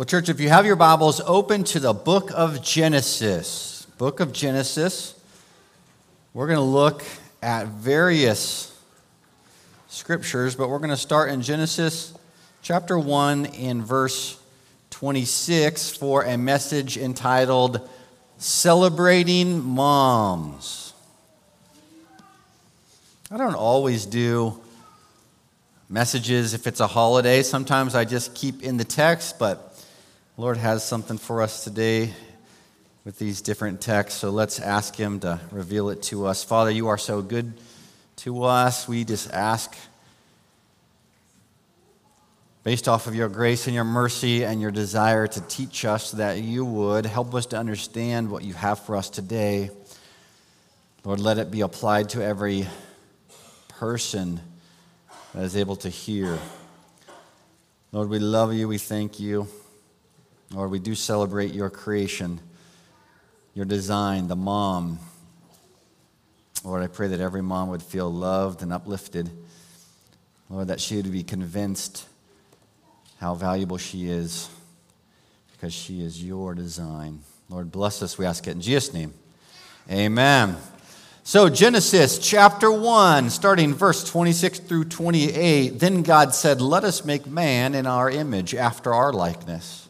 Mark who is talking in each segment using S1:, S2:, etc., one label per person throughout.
S1: Well, church, if you have your Bibles, open to the book of Genesis. Book of Genesis. We're going to look at various scriptures, but we're going to start in Genesis chapter 1 in verse 26 for a message entitled Celebrating Moms. I don't always do messages if it's a holiday. Sometimes I just keep in the text, but Lord has something for us today with these different texts, so let's ask Him to reveal it to us. Father, you are so good to us. We just ask, based off of your grace and your mercy and your desire to teach us, that you would help us to understand what you have for us today. Lord, let it be applied to every person that is able to hear. Lord, we love you. We thank you. Lord, we do celebrate your creation, your design, the mom. Lord, I pray that every mom would feel loved and uplifted. Lord, that she would be convinced how valuable she is because she is your design. Lord, bless us, we ask it in Jesus' name. Amen. So, Genesis chapter 1, starting verse 26 through 28. Then God said, Let us make man in our image, after our likeness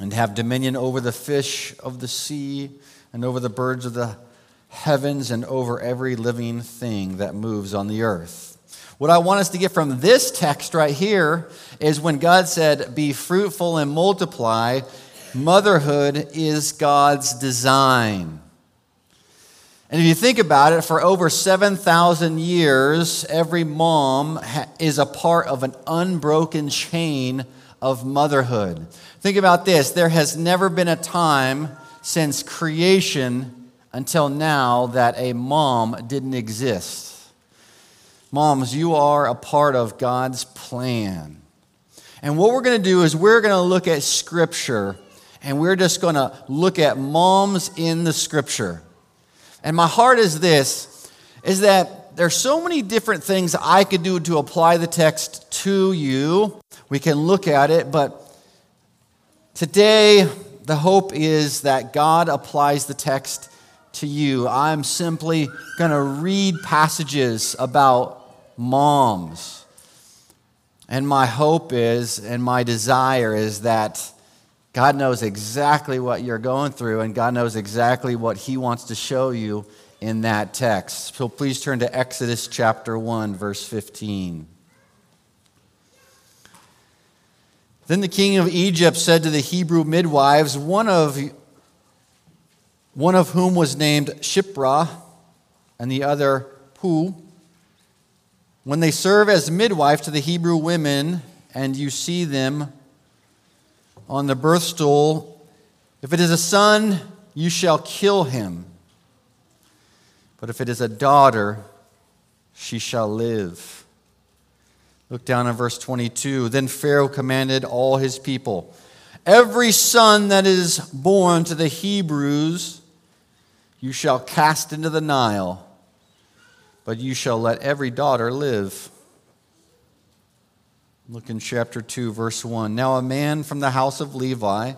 S1: and have dominion over the fish of the sea and over the birds of the heavens and over every living thing that moves on the earth. What I want us to get from this text right here is when God said, Be fruitful and multiply, motherhood is God's design. And if you think about it, for over 7,000 years, every mom is a part of an unbroken chain of motherhood. Think about this there has never been a time since creation until now that a mom didn't exist. Moms, you are a part of God's plan. And what we're going to do is we're going to look at Scripture and we're just going to look at moms in the Scripture. And my heart is this is that there's so many different things I could do to apply the text to you. We can look at it, but today the hope is that God applies the text to you. I'm simply going to read passages about moms. And my hope is, and my desire is that God knows exactly what you're going through, and God knows exactly what He wants to show you in that text. So please turn to Exodus chapter 1, verse 15. Then the king of Egypt said to the Hebrew midwives, one of, one of whom was named Shiphrah and the other Puah, when they serve as midwife to the Hebrew women and you see them on the birth stool, if it is a son, you shall kill him. But if it is a daughter, she shall live. Look down in verse 22. Then Pharaoh commanded all his people Every son that is born to the Hebrews, you shall cast into the Nile, but you shall let every daughter live. Look in chapter 2, verse 1. Now a man from the house of Levi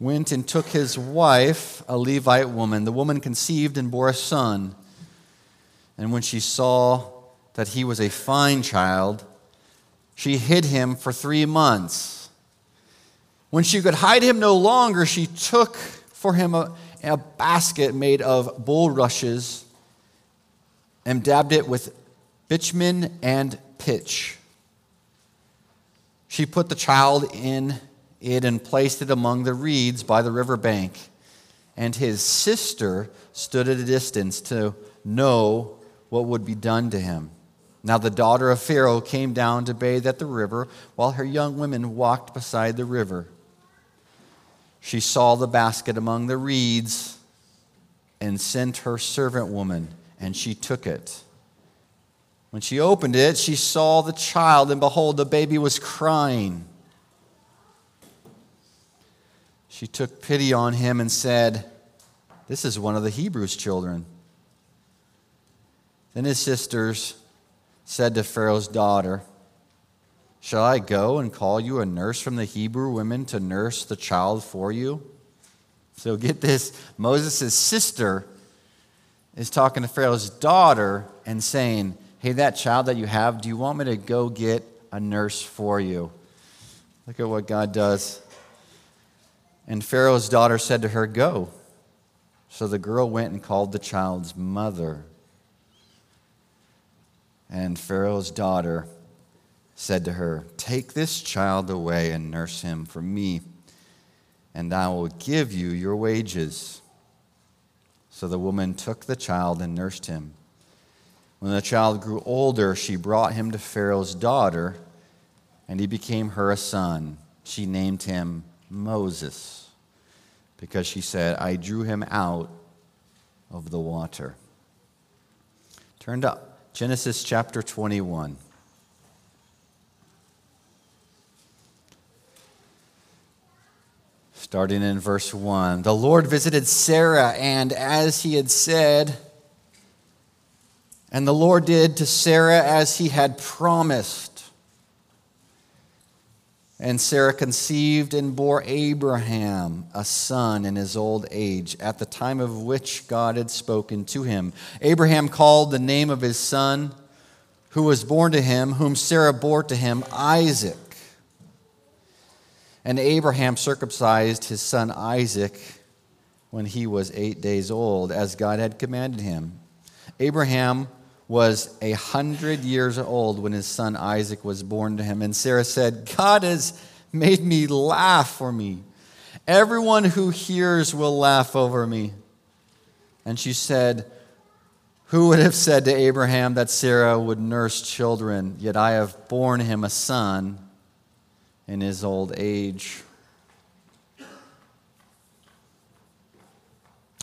S1: went and took his wife, a Levite woman. The woman conceived and bore a son. And when she saw that he was a fine child, she hid him for three months. When she could hide him no longer, she took for him a, a basket made of bulrushes and dabbed it with bitumen and pitch. She put the child in it and placed it among the reeds by the river bank. And his sister stood at a distance to know what would be done to him. Now the daughter of Pharaoh came down to bathe at the river, while her young women walked beside the river. she saw the basket among the reeds and sent her servant woman, and she took it. When she opened it, she saw the child, and behold, the baby was crying. She took pity on him and said, This is one of the Hebrews' children. Then his sisters said to Pharaoh's daughter, Shall I go and call you a nurse from the Hebrew women to nurse the child for you? So get this Moses' sister is talking to Pharaoh's daughter and saying, Hey, that child that you have, do you want me to go get a nurse for you? Look at what God does. And Pharaoh's daughter said to her, Go. So the girl went and called the child's mother. And Pharaoh's daughter said to her, Take this child away and nurse him for me, and I will give you your wages. So the woman took the child and nursed him. When the child grew older, she brought him to Pharaoh's daughter, and he became her a son. She named him Moses, because she said, I drew him out of the water. Turned up, Genesis chapter 21. Starting in verse 1. The Lord visited Sarah, and as he had said, and the Lord did to Sarah as he had promised. And Sarah conceived and bore Abraham a son in his old age, at the time of which God had spoken to him. Abraham called the name of his son, who was born to him, whom Sarah bore to him, Isaac. And Abraham circumcised his son Isaac when he was eight days old, as God had commanded him. Abraham was a hundred years old when his son Isaac was born to him. And Sarah said, God has made me laugh for me. Everyone who hears will laugh over me. And she said, Who would have said to Abraham that Sarah would nurse children? Yet I have borne him a son in his old age.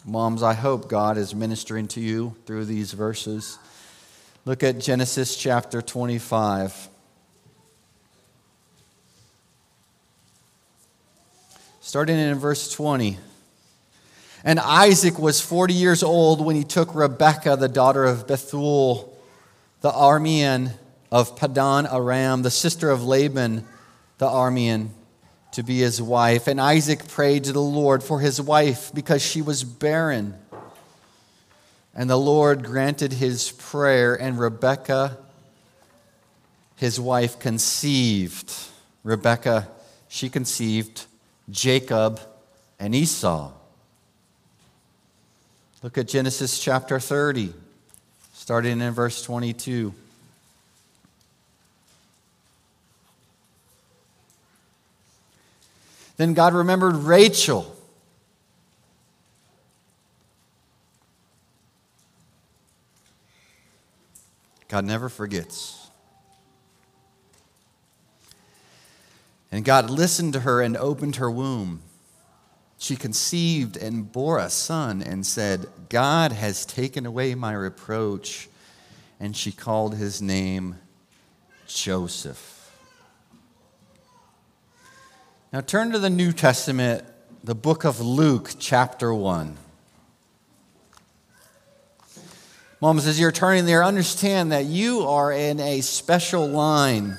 S1: Moms, I hope God is ministering to you through these verses. Look at Genesis chapter 25. Starting in verse 20. And Isaac was 40 years old when he took Rebekah, the daughter of Bethuel, the Aramean of Padan Aram, the sister of Laban the Aramean, to be his wife. And Isaac prayed to the Lord for his wife because she was barren. And the Lord granted his prayer, and Rebekah, his wife, conceived. Rebekah, she conceived Jacob and Esau. Look at Genesis chapter 30, starting in verse 22. Then God remembered Rachel. God never forgets. And God listened to her and opened her womb. She conceived and bore a son and said, God has taken away my reproach. And she called his name Joseph. Now turn to the New Testament, the book of Luke, chapter 1. Moms, as you're turning there, understand that you are in a special line.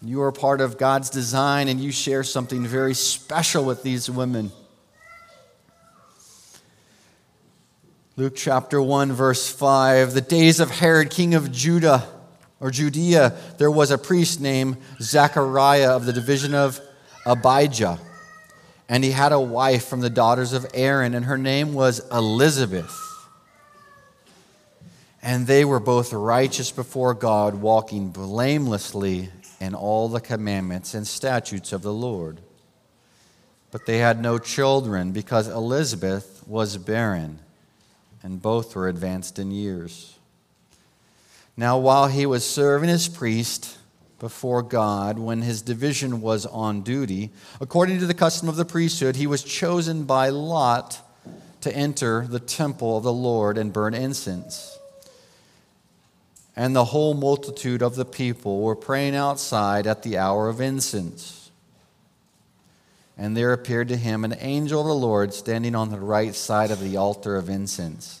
S1: You are part of God's design and you share something very special with these women. Luke chapter 1, verse 5 The days of Herod, king of Judah or Judea, there was a priest named Zechariah of the division of Abijah. And he had a wife from the daughters of Aaron, and her name was Elizabeth. And they were both righteous before God, walking blamelessly in all the commandments and statutes of the Lord. But they had no children because Elizabeth was barren, and both were advanced in years. Now, while he was serving as priest, before God when his division was on duty. According to the custom of the priesthood, he was chosen by Lot to enter the temple of the Lord and burn incense. And the whole multitude of the people were praying outside at the hour of incense. And there appeared to him an angel of the Lord standing on the right side of the altar of incense.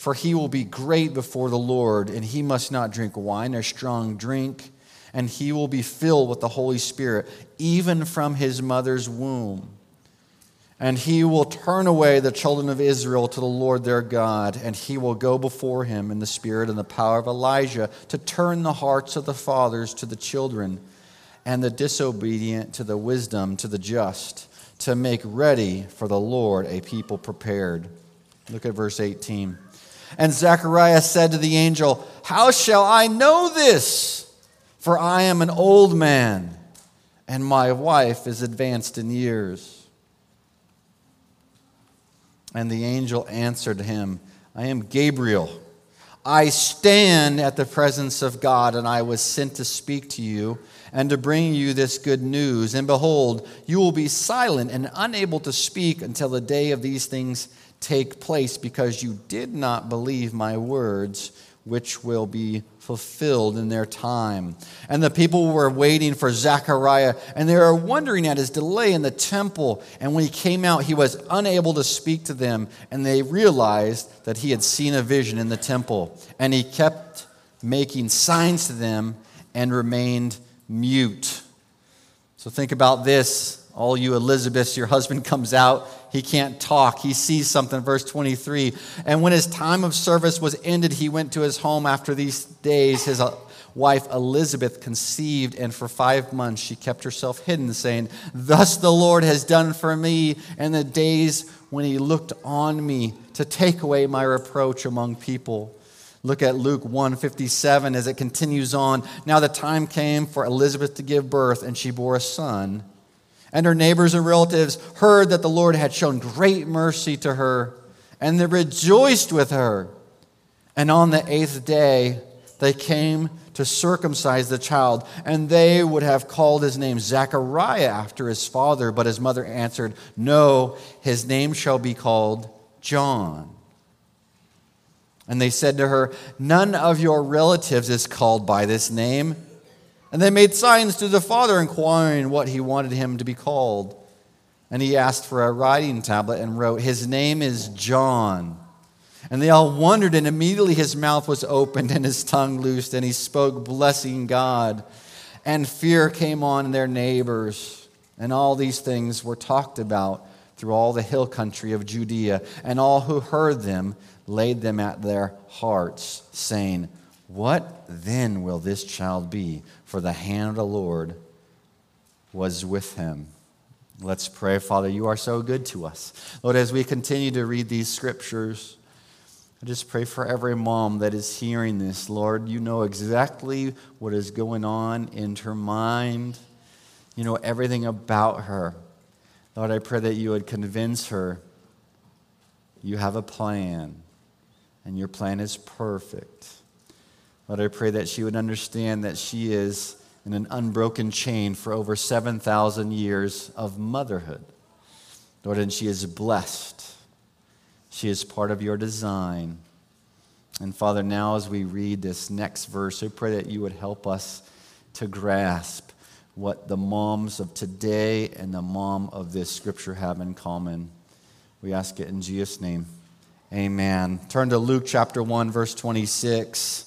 S1: for he will be great before the Lord, and he must not drink wine or strong drink, and he will be filled with the Holy Spirit, even from his mother's womb. And he will turn away the children of Israel to the Lord their God, and he will go before him in the spirit and the power of Elijah to turn the hearts of the fathers to the children, and the disobedient to the wisdom to the just, to make ready for the Lord a people prepared. Look at verse 18. And Zechariah said to the angel, How shall I know this? For I am an old man, and my wife is advanced in years. And the angel answered him, I am Gabriel. I stand at the presence of God, and I was sent to speak to you and to bring you this good news. And behold, you will be silent and unable to speak until the day of these things take place because you did not believe my words, which will be fulfilled in their time. And the people were waiting for Zechariah, and they were wondering at his delay in the temple. And when he came out, he was unable to speak to them, and they realized that he had seen a vision in the temple. And he kept making signs to them and remained mute. So think about this. All you Elizabeths, your husband comes out he can't talk. He sees something. Verse 23. And when his time of service was ended, he went to his home after these days. His uh, wife Elizabeth conceived, and for five months she kept herself hidden, saying, Thus the Lord has done for me in the days when he looked on me to take away my reproach among people. Look at Luke 157 as it continues on. Now the time came for Elizabeth to give birth, and she bore a son. And her neighbors and relatives heard that the Lord had shown great mercy to her, and they rejoiced with her. And on the eighth day, they came to circumcise the child, and they would have called his name Zechariah after his father, but his mother answered, No, his name shall be called John. And they said to her, None of your relatives is called by this name. And they made signs to the father, inquiring what he wanted him to be called. And he asked for a writing tablet and wrote, His name is John. And they all wondered, and immediately his mouth was opened and his tongue loosed, and he spoke, blessing God. And fear came on their neighbors. And all these things were talked about through all the hill country of Judea. And all who heard them laid them at their hearts, saying, What then will this child be? For the hand of the Lord was with him. Let's pray. Father, you are so good to us. Lord, as we continue to read these scriptures, I just pray for every mom that is hearing this. Lord, you know exactly what is going on in her mind. You know everything about her. Lord, I pray that you would convince her you have a plan, and your plan is perfect. Lord, I pray that she would understand that she is in an unbroken chain for over 7,000 years of motherhood. Lord, and she is blessed. She is part of your design. And Father, now as we read this next verse, I pray that you would help us to grasp what the moms of today and the mom of this scripture have in common. We ask it in Jesus' name. Amen. Turn to Luke chapter 1, verse 26.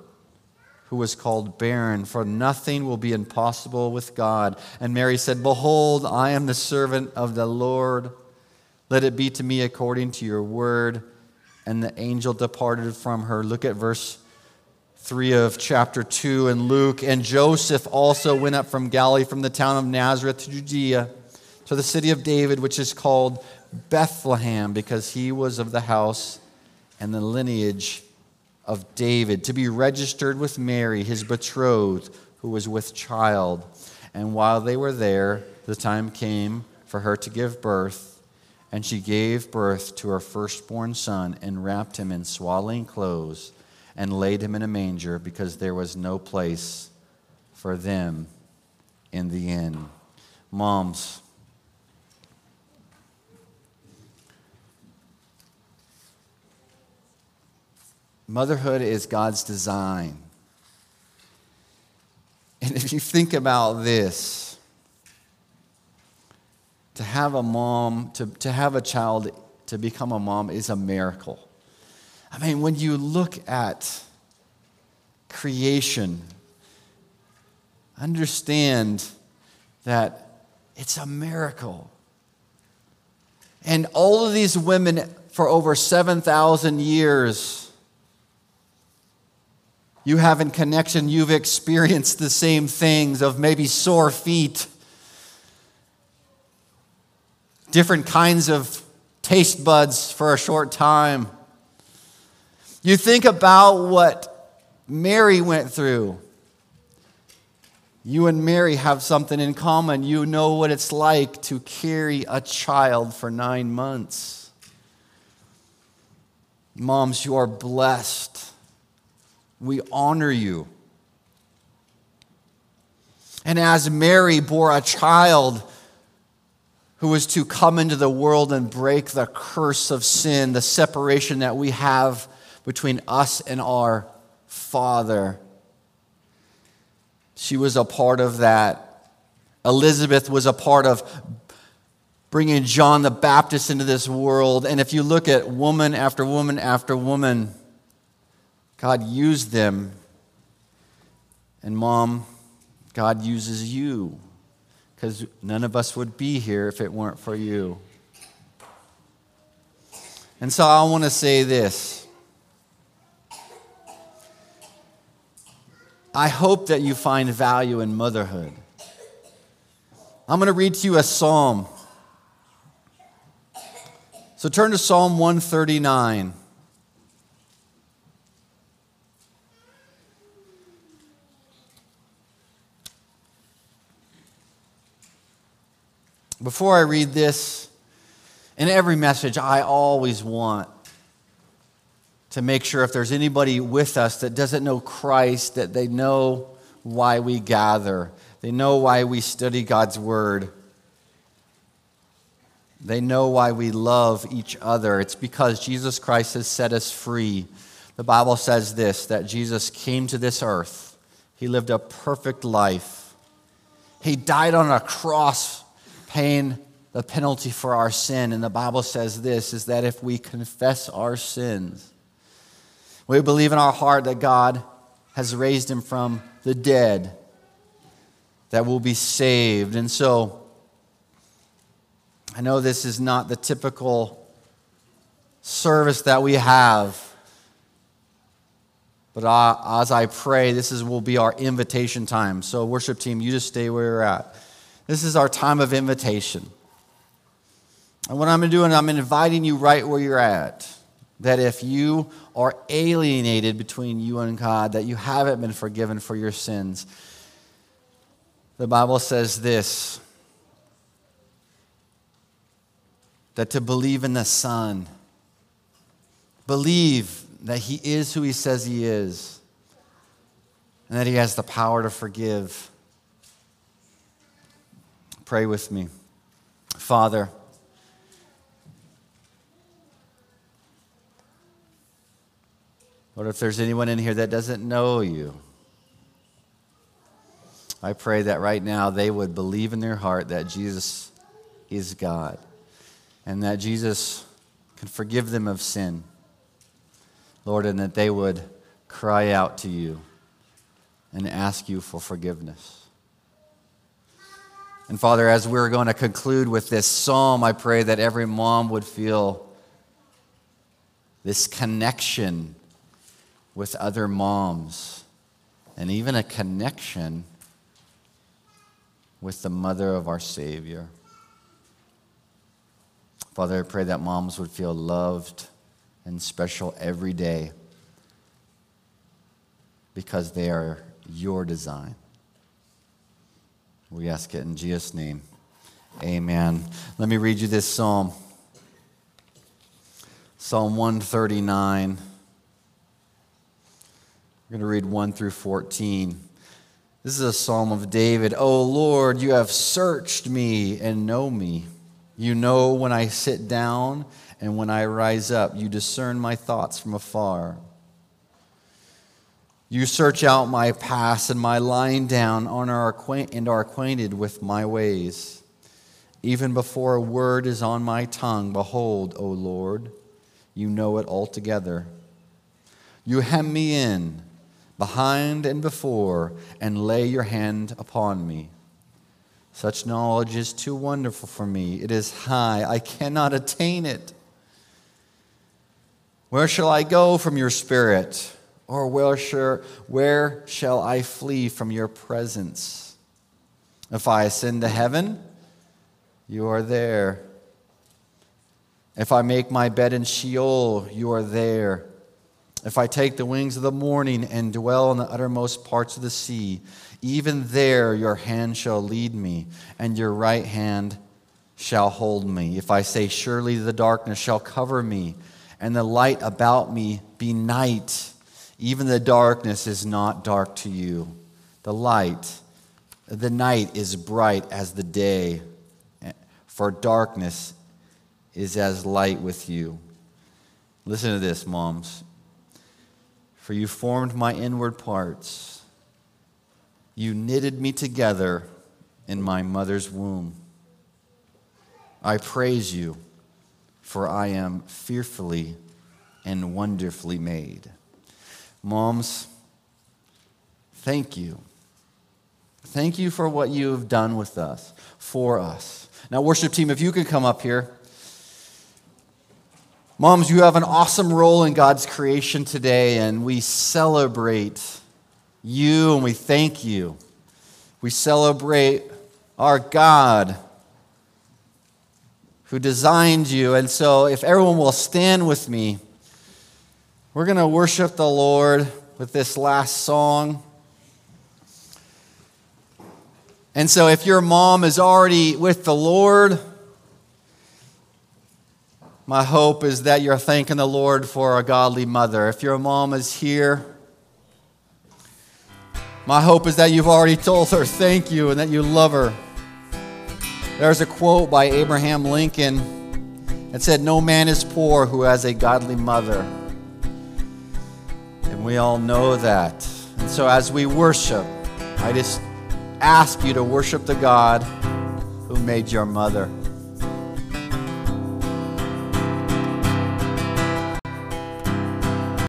S1: who was called barren, for nothing will be impossible with God. And Mary said, Behold, I am the servant of the Lord. Let it be to me according to your word. And the angel departed from her. Look at verse 3 of chapter 2 in Luke. And Joseph also went up from Galilee, from the town of Nazareth to Judea, to the city of David, which is called Bethlehem, because he was of the house and the lineage of David, to be registered with Mary, his betrothed, who was with child. And while they were there, the time came for her to give birth. And she gave birth to her firstborn son and wrapped him in swaddling clothes and laid him in a manger because there was no place for them in the inn. Moms, motherhood is God's design. And if you think about this, to have a mom, to, to have a child to become a mom is a miracle. I mean, when you look at creation, understand that it's a miracle. And all of these women for over 7,000 years, you have in connection, you've experienced the same things of maybe sore feet, different kinds of taste buds for a short time you think about what Mary went through. You and Mary have something in common. You know what it's like to carry a child for nine months. Moms, you are blessed. We honor you. And as Mary bore a child who was to come into the world and break the curse of sin, the separation that we have between us and our Father. She was a part of that. Elizabeth was a part of bringing John the Baptist into this world. And if you look at woman after woman after woman, God used them. And mom, God uses you because none of us would be here if it weren't for you. And so I want to say this. I hope that you find value in motherhood. I'm going to read to you a psalm. So turn to Psalm 139. Before I read this, in every message, I always want to make sure if there's anybody with us that doesn't know Christ, that they know why we gather. They know why we study God's Word. They know why we love each other. It's because Jesus Christ has set us free. The Bible says this that Jesus came to this earth, He lived a perfect life. He died on a cross, paying the penalty for our sin. And the Bible says this is that if we confess our sins, we believe in our heart that God has raised him from the dead, that we'll be saved. And so, I know this is not the typical service that we have. But uh, as I pray, this is, will be our invitation time. So, worship team, you just stay where you're at. This is our time of invitation. And what I'm doing, I'm inviting you right where you're at. That if you are alienated between you and God, that you haven't been forgiven for your sins, the Bible says this that to believe in the Son, believe that He is who He says He is, and that He has the power to forgive. Pray with me. Father, Lord, if there's anyone in here that doesn't know you, I pray that right now they would believe in their heart that Jesus is God and that Jesus can forgive them of sin. Lord, and that they would cry out to you and ask you for forgiveness. And Father, as we're going to conclude with this psalm, I pray that every mom would feel this connection with other moms and even a connection with the mother of our Savior. Father, I pray that moms would feel loved and special every day because they are your design. We ask it in Jesus' name. Amen. Let me read you this psalm Psalm 139. We're going to read 1 through 14. This is a psalm of David. Oh Lord, you have searched me and know me. You know when I sit down and when I rise up. You discern my thoughts from afar. You search out my past and my lying down and are acquainted with my ways. Even before a word is on my tongue, behold, O Lord, you know it altogether. You hem me in behind and before, and lay your hand upon me. Such knowledge is too wonderful for me. It is high, I cannot attain it. Where shall I go from your spirit? Or where shall, where shall I flee from your presence? If I ascend to heaven, you are there. If I make my bed in Sheol, you are there. If I take the wings of the morning and dwell in the uttermost parts of the sea, even there your hand shall lead me, and your right hand shall hold me. If I say, Surely the darkness shall cover me, and the light about me be night, even the darkness is not dark to you. The light, the night is bright as the day, for darkness is as light with you. Listen to this, moms. For you formed my inward parts. You knitted me together in my mother's womb. I praise you, for I am fearfully and wonderfully made. Moms, thank you. Thank you for what you have done with us, for us. Now, worship team, if you could come up here. Moms, you have an awesome role in God's creation today, and we celebrate you and we thank you. We celebrate our God who designed you. And so, if everyone will stand with me, we're going to worship the Lord with this last song. And so, if your mom is already with the Lord, my hope is that you're thanking the Lord for a godly mother. If your mom is here, my hope is that you've already told her thank you and that you love her. There's a quote by Abraham Lincoln that said, No man is poor who has a godly mother. And we all know that. And so as we worship, I just ask you to worship the God who made your mother.